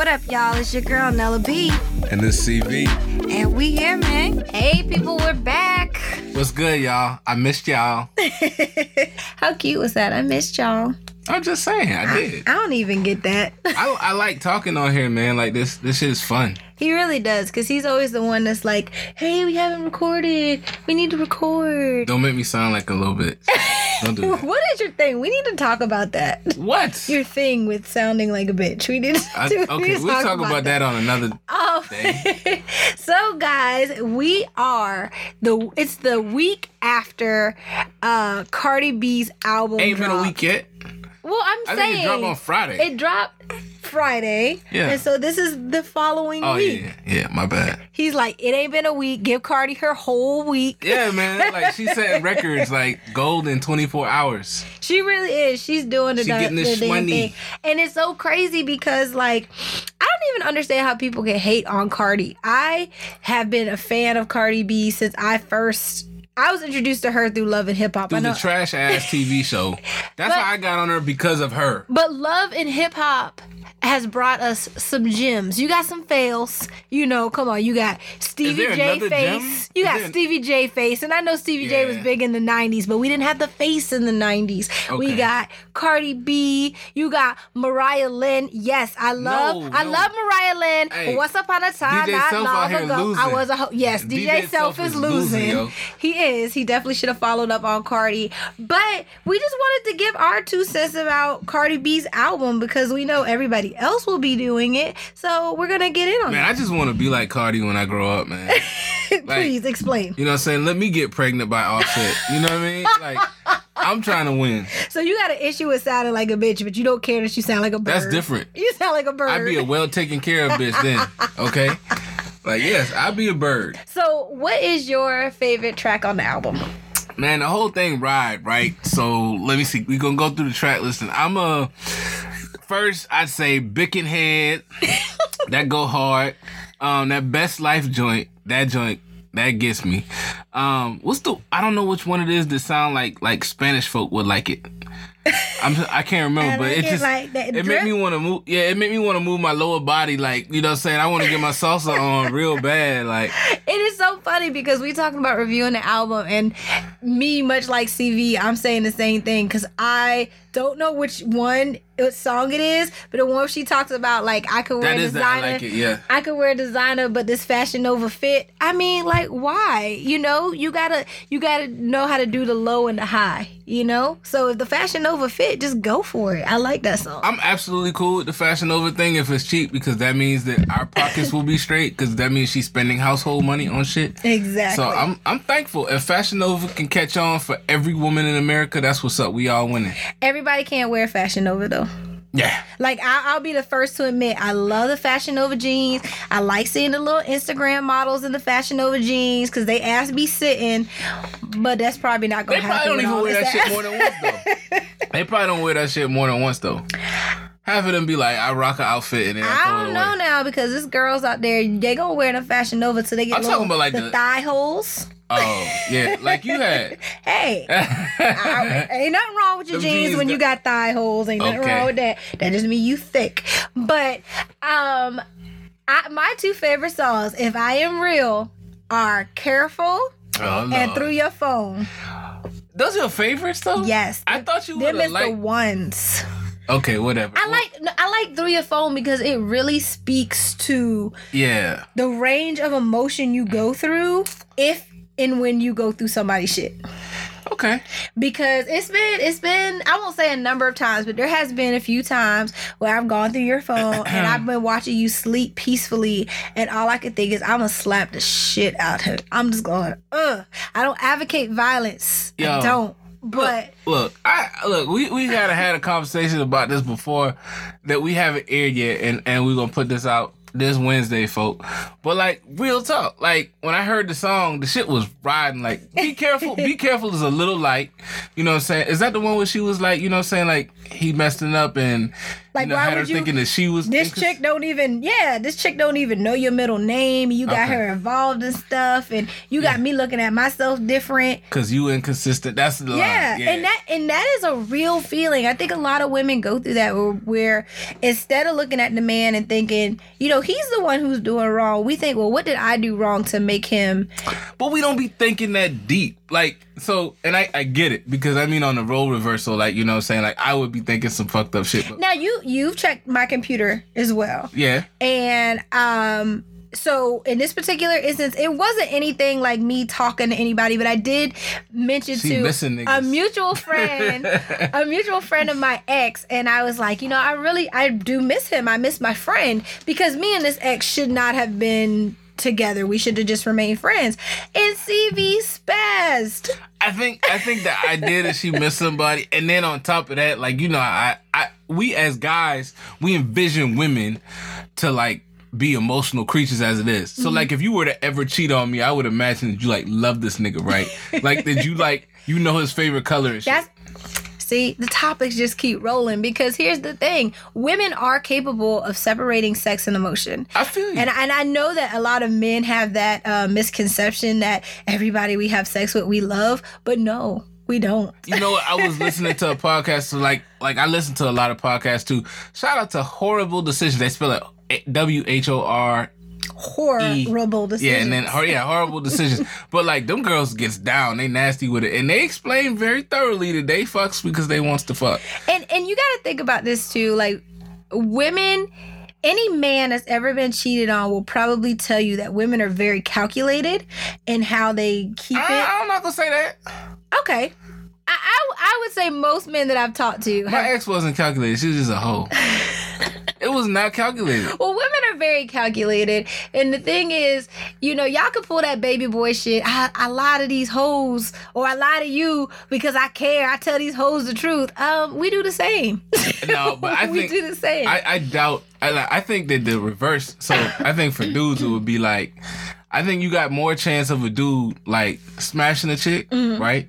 What up, y'all? It's your girl Nella B, And this CV. and we here, man. Hey, people, we're back. What's good, y'all? I missed y'all. How cute was that? I missed y'all. I'm just saying, I did. I don't even get that. I, I like talking on here, man. Like this, this shit is fun. he really does, because he's always the one that's like, hey, we haven't recorded. We need to record. Don't make me sound like a little bit. Don't do that. What is your thing? We need to talk about that. What? Your thing with sounding like a bitch. We need to, I, we okay, need to we'll talk about that on another. Oh, so guys, we are the. It's the week after uh Cardi B's album. Ain't been a week yet. Well, I'm I saying think it dropped on Friday. It dropped Friday. Yeah. And so this is the following oh week. yeah, yeah. My bad. He's like, it ain't been a week. Give Cardi her whole week. Yeah, man. Like she setting records like gold in 24 hours. She really is. She's doing the, She getting the this money. thing. And it's so crazy because like I don't even understand how people can hate on Cardi. I have been a fan of Cardi B since I first I was introduced to her through Love and Hip Hop. Through the trash ass TV show. That's But- how I got on her because of her. But Love and Hip Hop has brought us some gems. You got some fails. You know, come on. You got Stevie J face. gem? You got Stevie J face. And I know Stevie J was big in the 90s, but we didn't have the face in the 90s. We got Cardi B. You got Mariah Lynn. Yes, I love No, I no. love Mariah Lynn. Hey, Once upon a time, DJ not Self long ago, I was a ho- yes. DJ, DJ Self Self is losing, losing. yo. He is. He definitely should have followed up on Cardi. But we just wanted to give our two cents about Cardi B's album because we know everybody else will be doing it. So we're gonna get in on it. Man, I just want to be like Cardi when I grow up, man. it. Please explain. You know what I'm saying? Let me get pregnant by Offset. You know what I mean? Like, I'm trying to win. So you got an issue with sounding like a bitch, but you don't care that you sound like a bird. That's different. You sound like a bird. I'd be a well taken care of bitch then. Okay? Like, yes, I'd be a bird. so what is your favorite track on the album? Man, the whole thing ride, right? So let me see. we gonna go through the track list. And I'm a first I'd say Bickenhead. that go hard. Um, that best life joint, that joint, that gets me. Um, what's the I don't know which one it is that sound like like Spanish folk would like it. I'm I can't remember, I but like it it just like that it drip. made me want to move. Yeah, it made me want to move my lower body. Like you know, what I'm saying I want to get my salsa on real bad. Like It is so funny because we talking about reviewing the album and me, much like CV, I'm saying the same thing because I don't know which one what song it is, but the one she talks about like I could wear that is that I designer. like it. Yeah. I could wear designer, but this Fashion Nova fit. I mean, like, why? You know, you gotta you gotta know how to do the low and the high. You know, so if the Fashion Nova fit, just go for it. I like that song. I'm absolutely cool with the Fashion Nova thing if it's cheap because that means that our pockets will be straight because that means she's spending household money on shit. exactly. So I'm I'm thankful if Fashion Nova can catch on for every woman in America. That's what's up. We all winning. Everybody can't wear Fashion Nova though. Yeah. Like I, I'll be the first to admit, I love the Fashion Nova jeans. I like seeing the little Instagram models in the Fashion Nova jeans because they ass be sitting, but that's probably not gonna happen. probably don't even wear this that shit more than once though. they probably don't wear that shit more than once though. Half of them be like, I rock an outfit and then I, I don't know now because this girls out there, they gonna wear the Fashion Nova till they get I'm little, talking about, like, the, the- thigh holes. Oh yeah, like you had. Hey, I- ain't nothing wrong with your jeans jeans when you got thigh holes. Ain't nothing Okay. wrong with that. That just mean you thick. But um, I, my two favorite songs, if I am real, are "Careful" Oh, and "Through Your Phone." Those are your favorites though? Yes, I thought you would have the ones. Okay, whatever. I like I like "Through Your Phone" because it really speaks to Yeah. the range of emotion you go through if and when you go through somebody's shit. Okay. because it's been it's been I won't say a number of times, but there has been a few times where I've gone through your phone and I've been watching you sleep peacefully, and all I can think is I'm gonna slap the shit out of it. I'm just going, ugh. I don't advocate violence. I don't. But Look, I look. We we gotta had a conversation about this before that we haven't aired yet, and and we're gonna put this out this Wednesday, folk. But like real talk, like when I heard the song, the shit was riding. Like, be careful, be careful is a little light. You know what I'm saying? Is that the one where she was like, you know what I'm saying? Like he messed it up and Like, you know, why had her you- thinking that she was This incons- chick don't even yeah, this chick don't even know your middle name. You got Okay. her involved in stuff and you got me looking at myself different. Cause you inconsistent. That's the Yeah, line. and that and that is a real feeling. I think a lot of women go through that where, where instead of looking at the man and thinking, you know, he's the one who's doing wrong, we think, well, what did I do wrong to make him? But we don't be thinking that deep. Like, so, and I, I get it because I mean, on the role reversal, like, you know what I'm saying? Like, I would be thinking some fucked up shit. But Now you you've checked my computer as well, yeah. and um. So in this particular instance, it wasn't anything like me talking to anybody, but I did mention She to a mutual friend, a mutual friend of my ex, and I was like, you know, I really, I do miss him. I miss my friend because me and this ex should not have been together. We should have just remained friends. And CV spazzed. I think I think the idea that she missed somebody, and then on top of that, like you know, I, I we as guys, we envision women to like be emotional creatures as it is. Mm-hmm. So like, if you were to ever cheat on me, I would imagine that you like love this nigga, right? like that you like you know his favorite color. That's see, the topics just keep rolling because here's the thing: women are capable of separating sex and emotion. I feel you. And, and I know that a lot of men have that uh, misconception that everybody we have sex with we love, but no, we don't. you know? I was listening to a podcast, so like like I listen to a lot of podcasts too. Shout out to Horrible Decisions. They spell it W H O R Horrible decisions. Yeah, and then hor- yeah, horrible decisions. but like them girls gets down, they nasty with it, and they explain very thoroughly that they fucks because they wants to fuck. and and you got to think about this too like women any man that's ever been cheated on will probably tell you that women are very calculated in how they keep I, it I'm not gonna say that. okay I, I I would say most men that I've talked to My have, ex wasn't calculated. She was just a hoe. it was not calculated. well women are very calculated and the thing is you know y'all can pull that baby boy shit I, I lie to these hoes or I lie to you because I care I tell these hoes the truth um we do the same No, but I we think do the same I, I doubt. I I think that the reverse. So I think for dudes it would be like, I think you got more chance of a dude like smashing a chick, Mm-hmm. right,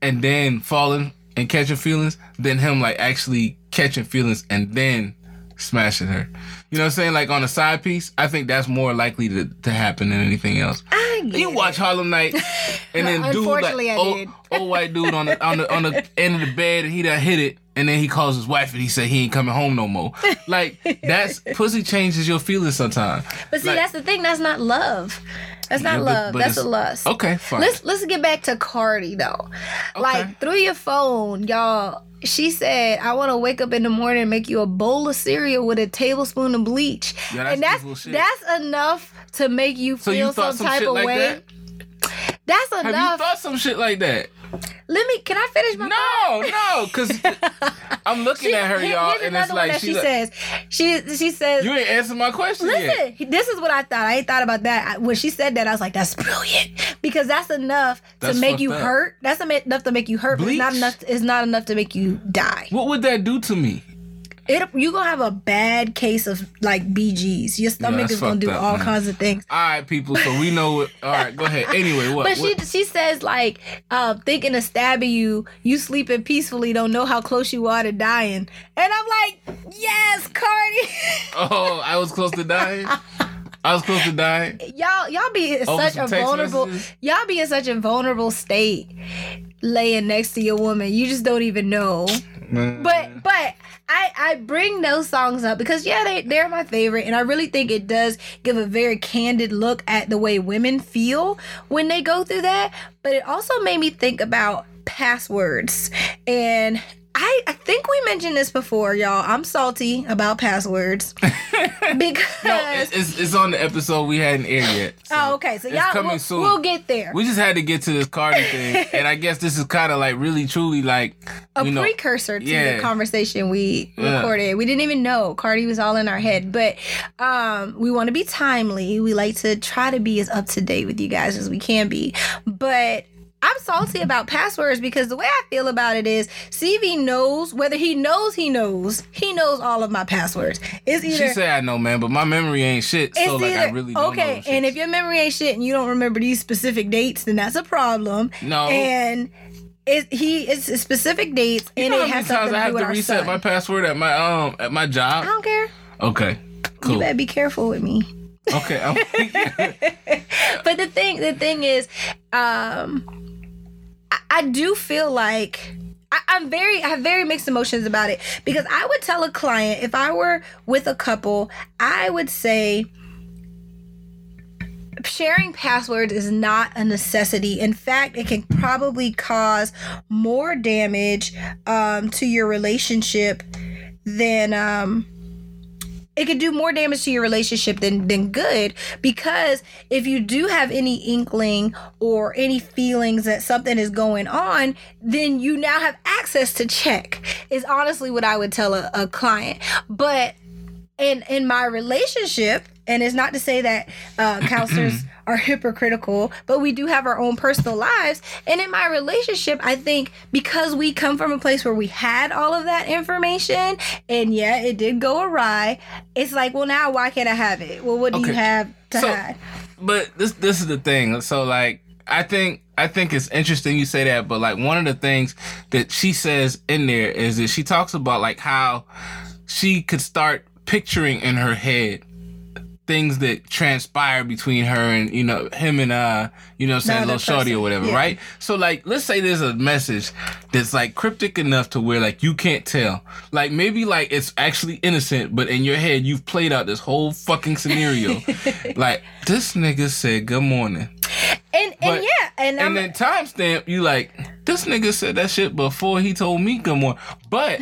and then falling and catching feelings than him like actually catching feelings and then smashing her. You know what I'm saying? Like on a side piece, I think that's more likely to, to happen than anything else. You watch Harlem Night, and then dude like old, old white dude on the on the on the end of the bed, and he done hit it, and then he calls his wife and he said he ain't coming home no more. Like that's pussy changes your feelings sometimes. But see, Like- that's the thing. That's not love. That's not Yeah, but- love. but that's a lust. Okay, fine. Let's let's get back to Cardi though. Like through your phone, y'all. She said, "I want to wake up in the morning and make you a bowl of cereal with a tablespoon of bleach." Yeah, that's and that's that's enough to make you So you feel thought some some type of like way. that? That's Have enough. you thought some shit like that? Let me. Can I finish my? No, no, because I'm looking She- at her, y'all, here's and it's like that she, she like, says. She she says. you ain't answered my question yet. Listen, this is what I thought. I ain't thought about that. I, when she said that, I was like, "That's brilliant," because that's enough That's to make you up. hurt. That's enough to make you hurt, but it's not enough. It's not enough to make you die. What would that do to me? It you gonna have a bad case of like BGs. Your stomach that's is gonna do up, all man. kinds of things. All right, people. So we know what. All right, go ahead. Anyway, what? But she what- she says like uh, thinking of stabbing you, you sleeping peacefully, don't know how close you are to dying, and I'm like, yes, Cardi. oh, I was close to dying. I was close to dying. y'all y'all be in Over such a vulnerable messages? y'all be in such a vulnerable state laying next to your woman you just don't even know but but I, I bring those songs up because yeah they, they're my favorite. And i really think it does give a very candid look at the way women feel when they go through that. But it also made me think about passwords and I, I think we mentioned this before, y'all. I'm salty about passwords because No, it's, it's, it's on the episode we hadn't aired yet. So Oh, okay. So y'all, coming we'll, soon. we'll get there. we just had to get to this Cardi thing, and I guess this is kind of like really truly like a you know, precursor to yeah. the conversation we Yeah. recorded. We didn't even know Cardi was all in our head, but um, we want to be timely. We like to try to be as up to date with you guys as we can be, but. I'm salty about passwords because the way I feel about it is CV knows whether he knows he knows he knows all of my passwords. It's either she said I know, man, but my memory ain't shit. So like I really don't okay, and if your memory ain't shit and you don't remember these specific dates, then that's a problem. no, And it, he it's specific dates You and it how has something I to have to reset son. my password at my um at my job. I don't care. Okay, cool. You better be careful with me. Okay, but the thing the thing is um I, I do feel like I, I'm very I have very mixed emotions about it because I would tell a client if I were with a couple, I would say sharing passwords is not a necessity. In fact, it can probably cause more damage um, to your relationship than um, it could do more damage to your relationship than than good because if you do have any inkling or any feelings that something is going on then you now have access to check is honestly what i would tell a, a client. But in in my relationship and it's not to say that uh, counselors are hypocritical but we do have our own personal lives. And in my relationship i think because we come from a place where we had all of that information and yeah it did go awry it's like well now why can't i have it? Well what do you have to So- hide? but this this is the thing. So like I think I think it's interesting you say that, but like one of the things that she says in there is that she talks about like how she could start picturing in her head things that transpire between her and you know him and uh you know saying little shorty or whatever yeah. right? So like let's say there's a message that's like cryptic enough to where like you can't tell. Like maybe like it's actually innocent but in your head you've played out this whole fucking scenario. Like this nigga said good morning. And and yeah and, and then timestamp you like this nigga said that shit before he told me good morning. But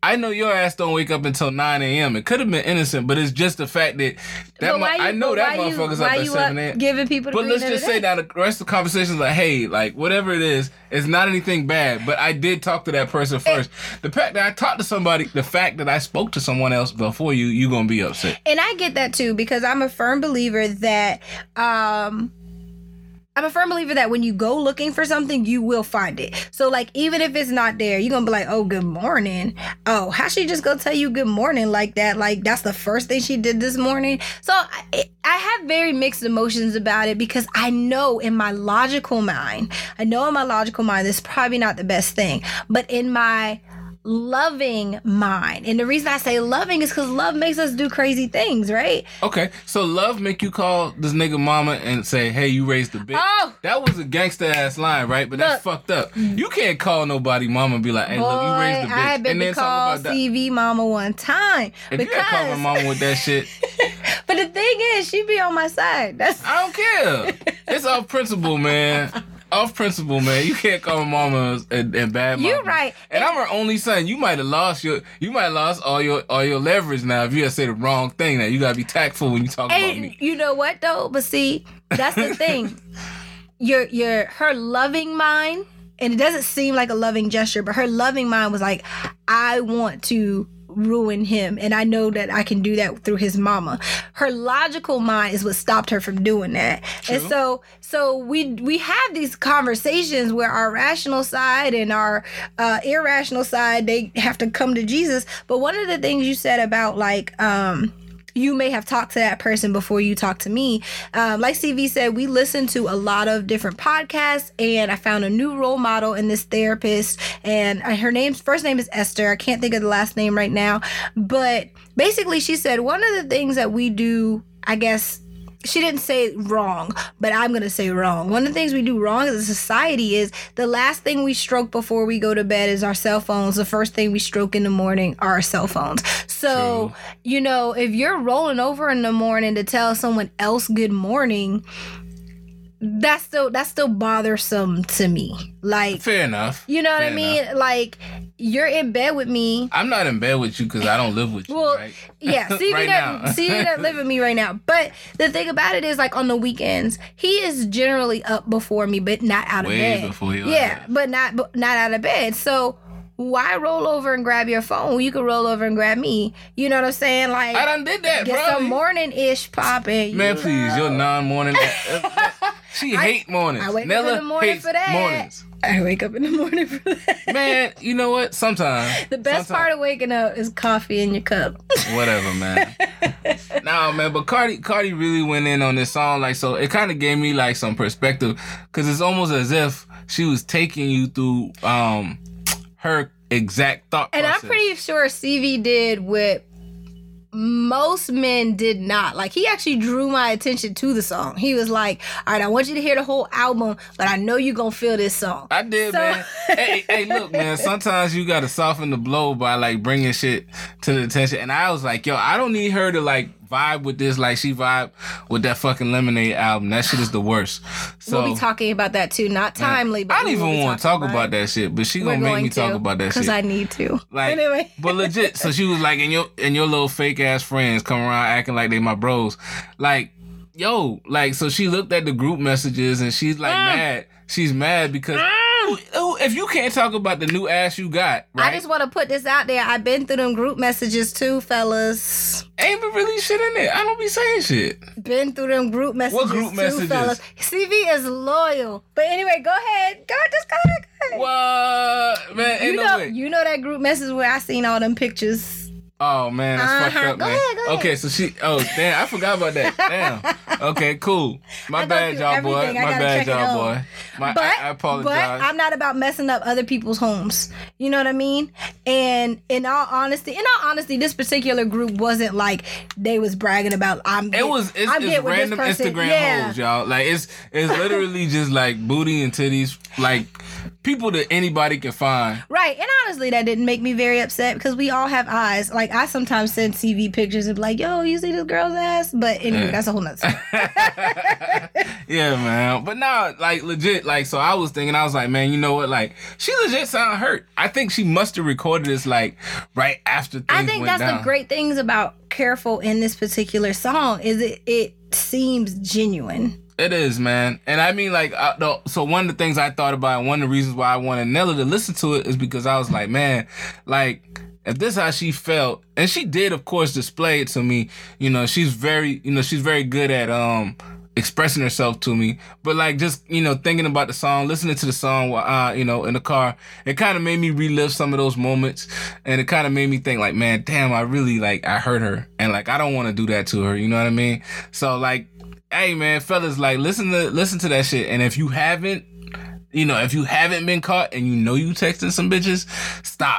I know your ass don't wake up until 9 a.m. It could have been innocent, but it's just the fact that that mu- you, I know that you, motherfucker's why up at you 7 a.m. giving people But let's just say that the rest of the conversation is like, hey, like whatever it is, it's not anything bad. But I did talk to that person first. the fact that I talked to somebody, the fact that I spoke to someone else before you, you gonna be upset. and I get that too because I'm a firm believer that um I'm a firm believer that when you go looking for something, you will find it. So like even if it's not there, you're gonna be like, oh good morning. Oh, how she just go tell you good morning like that? Like that's the first thing she did this morning. So I, I have very mixed emotions about it because I know in my logical mind, I know in my logical mind this is probably not the best thing, but in my loving mind. And the reason I say loving is because love makes us do crazy things, right? Okay, so love make you call this nigga mama and say, hey, you raised the bitch. Oh! That was a gangster ass line, right? But that's fucked up. Mm. You can't call nobody mama and be like, hey, Boy, look, you raised the bitch. I had been and then call talk about that. CV mama one time. If you had called my because, mama with that shit, but the thing is, she be on my side. That's I don't care. It's off principle, man. Off principle, man. You can't call my mama and, and bad mama. You're right. And I'm her only son. You might have lost your you might have lost all your all your leverage now if you had say the wrong thing. Now you gotta be tactful when you talk about me. you know what though? But see, that's the thing. your your her loving mind, and it doesn't seem like a loving gesture, but her loving mind was like, I want to ruin him and I know that I can do that through his mama. Her logical mind is what stopped her from doing that. And so so we we have these conversations where our rational side and our uh irrational side they have to come to Jesus. But one of the things you said about like um you may have talked to that person before you talked to me. Um, like CV said, we listen to a lot of different podcasts, and I found a new role model in this therapist. And uh, her name's first name is Esther. I can't think of the last name right now, but basically, she said one of the things that we do, I guess. She didn't say wrong, but I'm gonna say wrong. One of the things we do wrong as a society is the last thing we stroke before we go to bed is our cell phones. The first thing we stroke in the morning are our cell phones. So True. you know, if you're rolling over in the morning to tell someone else good morning, that's still that's still bothersome to me. Like, Fair enough. you know what Fair I mean? enough. Like, you're in bed with me. I'm not in bed with you because I don't live with you, Well, right? Yeah, CV Right that now. CV that live with me right now. But the thing about it is, like on the weekends, he is generally up before me, but not out of bed. Yeah, but not but not out of bed. So why roll over and grab your phone? You could roll over and grab me. You know what I'm saying? Like I done did that, get bro. some morning ish popping. Man, you please, know? your non-morning. she hate mornings. I wake up in the morning for that. mornings. I wake up in the morning for that. Man, you know what? Sometimes the best sometime- part of waking up is coffee in your cup. whatever, man. nah, man, but Cardi, Cardi really went in on this song, like, so it kind of gave me like some perspective, cause it's almost as if she was taking you through um her exact thought And process. I'm pretty sure CV did what most men did not. Like he actually drew my attention to the song. He was like, "All right, I want you to hear the whole album, but I know you're gonna feel this song." I did, So- man. hey, hey, look, man. Sometimes you gotta soften the blow by like bringing shit to the attention. And I was like, yo, I don't need her to like vibe with this like she vibe with that fucking Lemonade album. That shit is the worst. So we'll be talking about that too. Not timely, but I don't even want to talk about that shit, but she We're gonna make me talk about that shit because. I need to. Like, anyway, but legit. So she was like, and your and your little fake ass friends come around acting like they my bros. Like, yo, like so she looked at the group messages and she's like Mm. mad. She's mad because Ooh, Oh, if you can't talk about the new ass you got, right? I just want to put this out there. I've been through them group messages too, fellas. ain't been really shit in it. I don't be saying shit. Been through them group messages group too, messages? fellas. CV is loyal. But anyway, go ahead. Go just go ahead. Go ahead. What man? You no know, way. you know that group message where I seen all them pictures. Oh man, that's fucked Uh-huh. up, Go man. ahead. Okay, so she. Oh damn, I forgot about that. Damn. Okay, cool. My bad, y'all boy. My bad, y'all boy. My, But I, I apologize. but I'm not about messing up other people's homes. You know what I mean? And in all honesty, in all honesty, this particular group wasn't like they was bragging about I'm. It was it's, I'm it's random. Instagram yeah. hoes, y'all. Like it's it's literally just like booty and titties, like people that anybody can find. Right, and honestly, that didn't make me very upset because we all have eyes. Like I sometimes send CV pictures and be like, "Yo, you see this girl's ass?" But anyway, Yeah. that's a whole nother. story. yeah, man. But now, like legit, like so I was thinking, I was like, man, you know what? Like she legit sound hurt. I think she must have recorded this like right after I think that's down. the great things about "Careful" in this particular song is it it seems genuine. It is, man. And I mean, like, I, the, so one of the things I thought about, one of the reasons why I wanted Nella to listen to it is because I was like, man, like, if this is how she felt, and she did, of course, display it to me. You know, she's very, you know, she's very good at um expressing herself to me. But like, just you know, thinking about the song, listening to the song, while, uh, you know, in the car, it kind of made me relive some of those moments, and it kind of made me think, like, man, damn, I really like, I hurt her, and like, I don't want to do that to her. You know what I mean? So like hey man, fellas, like listen to listen to that shit. And if you haven't, you know, if you haven't been caught and you know you texting some bitches, stop.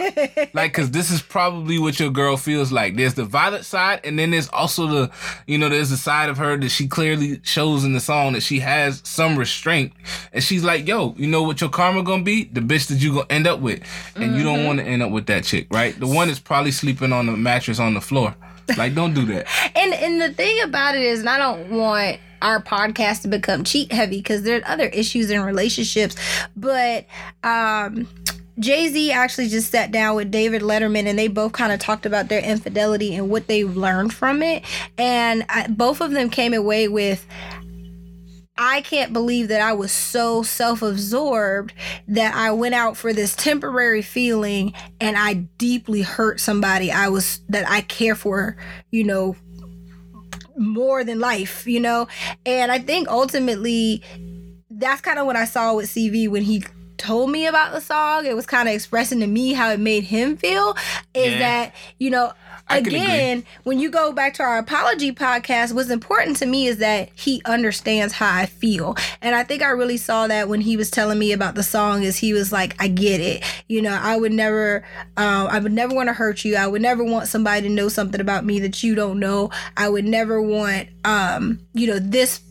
like, cause this is probably what your girl feels like. There's the violent side, and then there's also the, you know, there's the side of her that she clearly shows in the song that she has some restraint. And she's like, yo, you know what your karma gonna be? The bitch that you gonna end up with. And you don't mm-hmm. wanna end up with that chick, right? The one that's probably sleeping on the mattress on the floor. Like, don't do that. And and the thing about it is, and I don't want our podcast to become cheat heavy because there's other issues in relationships, but um. Jay Z actually just sat down with David Letterman and they both kind of talked about their infidelity and what they've learned from it. And I, both of them came away with I can't believe that I was so self absorbed that I went out for this temporary feeling and I deeply hurt somebody I was that I care for, you know, more than life, you know? And I think ultimately that's kind of what I saw with CV when he told me about the song. It was kind of expressing to me how it made him feel. Is Yeah. that, you know, Again, when you go back to our apology podcast, what's important to me is that he understands how I feel. And I think I really saw that when he was telling me about the song is he was like, I get it. You know, I would never um, I would never want to hurt you. I would never want somebody to know something about me that you don't know. I would never want um, you know, this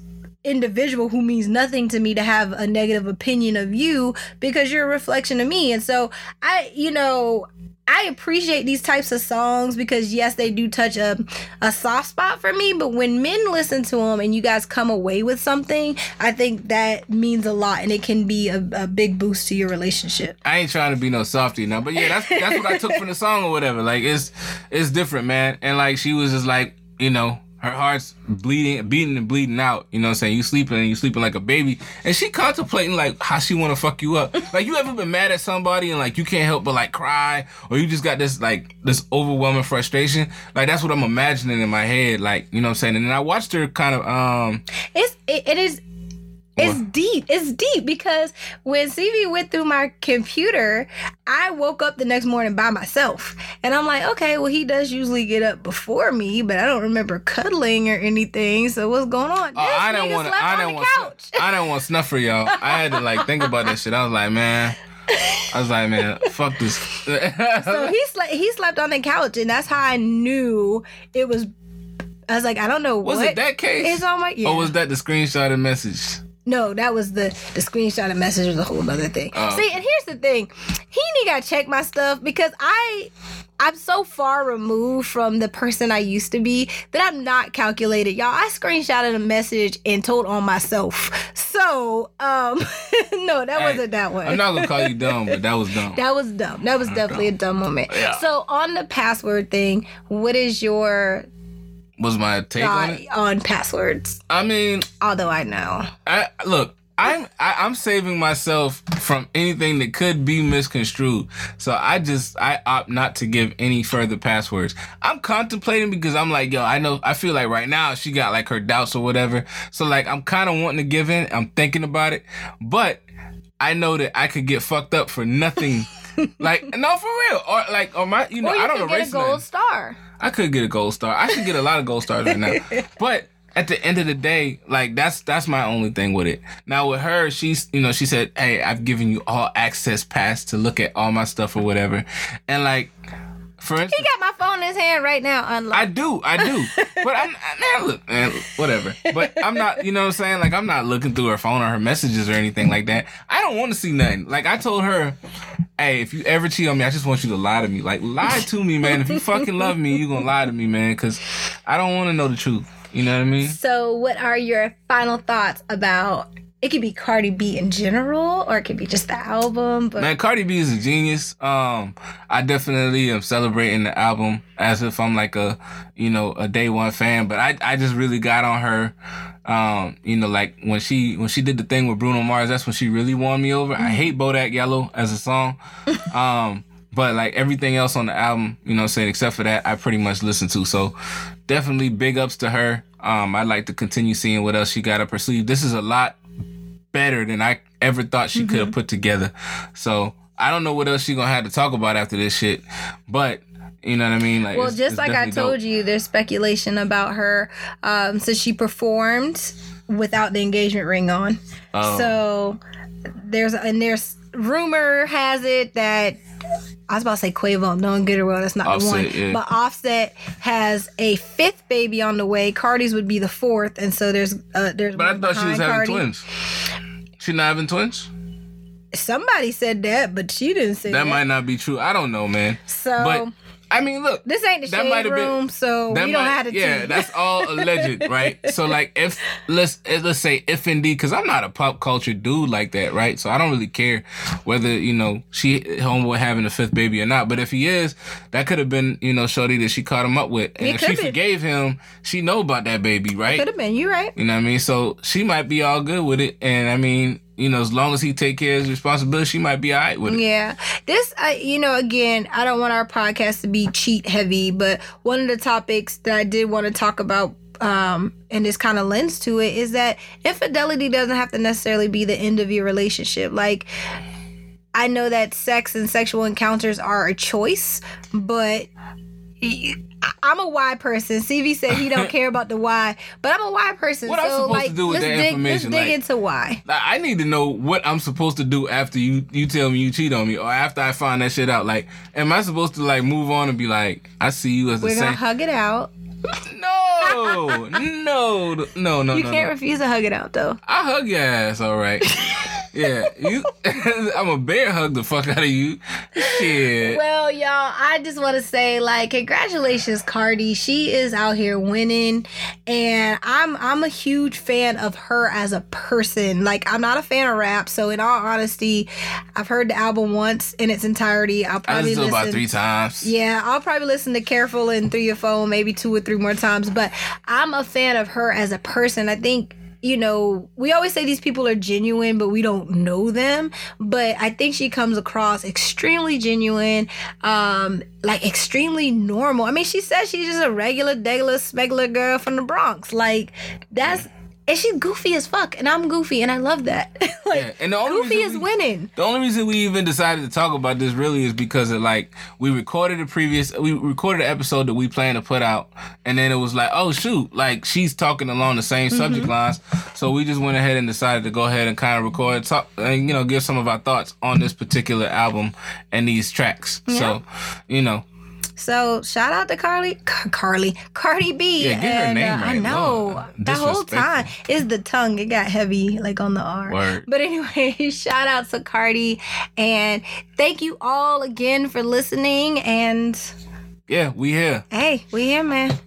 individual who means nothing to me to have a negative opinion of you because you're a reflection of me. And so I, you know, I appreciate these types of songs because yes, they do touch a, a soft spot for me. But when men listen to them and you guys come away with something, I think that means a lot and it can be a, a big boost to your relationship. I ain't trying to be no softy now, but yeah, that's that's what I took from the song or whatever. Like it's it's different, man. And like she was just like, you know, her heart's bleeding, beating and bleeding out. You know what I'm saying? You sleeping and you sleeping like a baby, and she contemplating like how she want to fuck you up. Like you ever been mad at somebody and like you can't help but like cry, or you just got this like this overwhelming frustration. Like that's what I'm imagining in my head. Like you know what I'm saying? And then I watched her kind of um It's it, it is It's deep. It's deep because when CV went through my computer, I woke up the next morning by myself. And I'm like, okay, well, he does usually get up before me, but I don't remember cuddling or anything. So what's going on? Oh, I didn't want to. I didn't want. couch. I didn't want snuff for y'all. I had to like think about that shit. I was like, man. I was like, man, fuck this. so he slept. He slept on the couch, and that's how I knew it was. I was like, I don't know was what it that case? is on my. Yeah. Or was that the screenshotted message? No, that was the the screenshot of message was a whole other thing. Oh. See, and here's the thing, he need got check my stuff because I. I'm so far removed from the person I used to be that I'm not calculated. Y'all, I screenshotted a message and told on myself. So, um, no, that Hey, wasn't that one. I'm not gonna call you dumb, but that was dumb. That was dumb. That was definitely a dumb moment. Yeah. So on the password thing, what is your was my take on it. on passwords? I mean, Although I know. I look. I'm I, I'm saving myself from anything that could be misconstrued. So I just I opt not to give any further passwords. I'm contemplating because I'm like, yo, I know I feel like right now she got like her doubts or whatever. So like I'm kind of wanting to give in. I'm thinking about it, but I know that I could get fucked up for nothing. like no, for real, or like or my you know you I don't get erase a gold nothing. star. I could get a gold star. I should get a lot of gold stars right now. But at the end of the day, like that's that's my only thing with it. Now with her, she's you know she said, "Hey, I've given you all access pass to look at all my stuff or whatever," and like for He got my phone in his hand right now, unlocked. I do, I do, but I'm man, look, man, whatever. But I'm not, you know what I'm saying? Like I'm not looking through her phone or her messages or anything like that. I don't want to see nothing. Like I told her, hey, if you ever cheat on me, I just want you to lie to me. Like lie to me, man. If you fucking love me, you gonna lie to me, man, because I don't want to know the truth. You know what I mean? So, what are your final thoughts about? It could be Cardi B in general, or it could be just the album. But Man, Cardi B is a genius. Um, I definitely am celebrating the album as if I'm like a, you know, a day one fan. But I, I just really got on her. Um, you know, like when she when she did the thing with Bruno Mars, that's when she really won me over. I hate Bodak Yellow as a song. Um, but like everything else on the album, you know, what I'm saying except for that, I pretty much listen to. So definitely big ups to her. Um, I'd like to continue seeing what else she got up her sleeve. This is a lot better than I ever thought she could have put together. So I don't know what else she gonna have to talk about after this shit. But you know what I mean? Like, well, it's- just it's like I told dope. you, there's speculation about her. Um, so she performed without the engagement ring on. Oh. So there's and there's rumor has it that I was about to say Quavo, knowing good or well that's not the one. yeah. But Offset has a fifth baby on the way. Cardi's would be the fourth, and so there's uh there's. But I thought she was having Cardi. twins. She not having twins? Somebody said that, but she didn't say that. That might not be true. I don't know, man. so But I mean, look. this ain't the that shade have been- room, so we don't might- have to. yeah, that's all alleged, right? So like, if let's eh, let's say if indeed, because I'm not a pop culture dude like that, right? So I don't really care whether you know she homeboy having a fifth baby or not. But if he is, that could have been you know shorty that she caught him up with, and It if she could be. forgave him, she know about that baby, right? Could have been. You right? You know what I mean? So she might be all good with it, and I mean, you know, as long as he take care of his responsibility, she might be all right with it. Yeah. This, I, you know, again, I don't want our podcast to be cheat heavy, but one of the topics that I did want to talk about, um, and this kind of lends to it, is that infidelity doesn't have to necessarily be the end of your relationship. Like, I know that sex and sexual encounters are a choice, but I'm a why person. CV said he don't care about the why, but I'm a why person. What so I'm supposed like, to do with that dig, information, Let's dig like- into why. I need to know what I'm supposed to do after you you tell me you cheat on me, or after I find that shit out. Like, am I supposed to like move on and be like, I see you as the same? We're gonna hug it out. No, no, no, no, You no. can't no. refuse to hug it out though. I hug your ass, all right. Yeah, you. I'm a bear hug the fuck out of you. Shit. Well, y'all, I just want to say, like, congratulations, Cardi. She is out here winning, and I'm I'm a huge fan of her as a person. Like, I'm not a fan of rap, so in all honesty, I've heard the album once in its entirety. I'll probably listened to it listen. about three times. Yeah, I'll probably listen to Careful and Through Your Phone maybe two or three more times, but I'm a fan of her as a person. I think, you know, we always say these people are genuine, but we don't know them. But I think she comes across extremely genuine, um, like extremely normal. I mean, she says she's just a regular, degular, schmegular girl from the Bronx. Like, that's and she's goofy as fuck, and I'm goofy, and I love that. like, Yeah, and the only goofy is we- winning. The only reason we even decided to talk about this really is because of like we recorded a previous we recorded an episode that we plan to put out and then it was like oh shoot like she's talking along the same subject Mm-hmm. lines so we just went ahead and decided to go ahead and kind of record talk and you know give some of our thoughts on this particular album and these tracks so you know So shout out to Carly, Car- Carly, Cardi B. Yeah, get her name uh, I know Lord. that whole time is the tongue. It got heavy, like on the R. Word. But anyway, shout out to Cardi, and thank you all again for listening. And yeah we here hey, we here, man.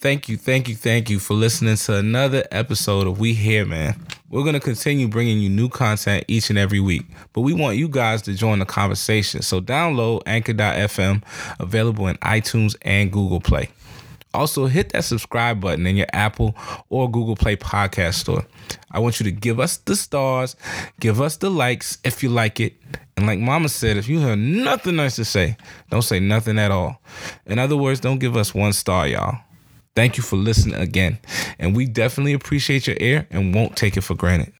Thank you, thank you, thank you for listening to another episode of We Here, man. We're going to continue bringing you new content each and every week, but we want you guys to join the conversation. So download Anchor.fm, available in iTunes and Google Play. Also, hit that subscribe button in your Apple or Google Play podcast store. I want you to give us the stars, give us the likes if you like it. And like Mama said, if you have nothing nice to say, don't say nothing at all. In other words, don't give us one star, y'all. Thank you for listening again. And we definitely appreciate your ear and won't take it for granted.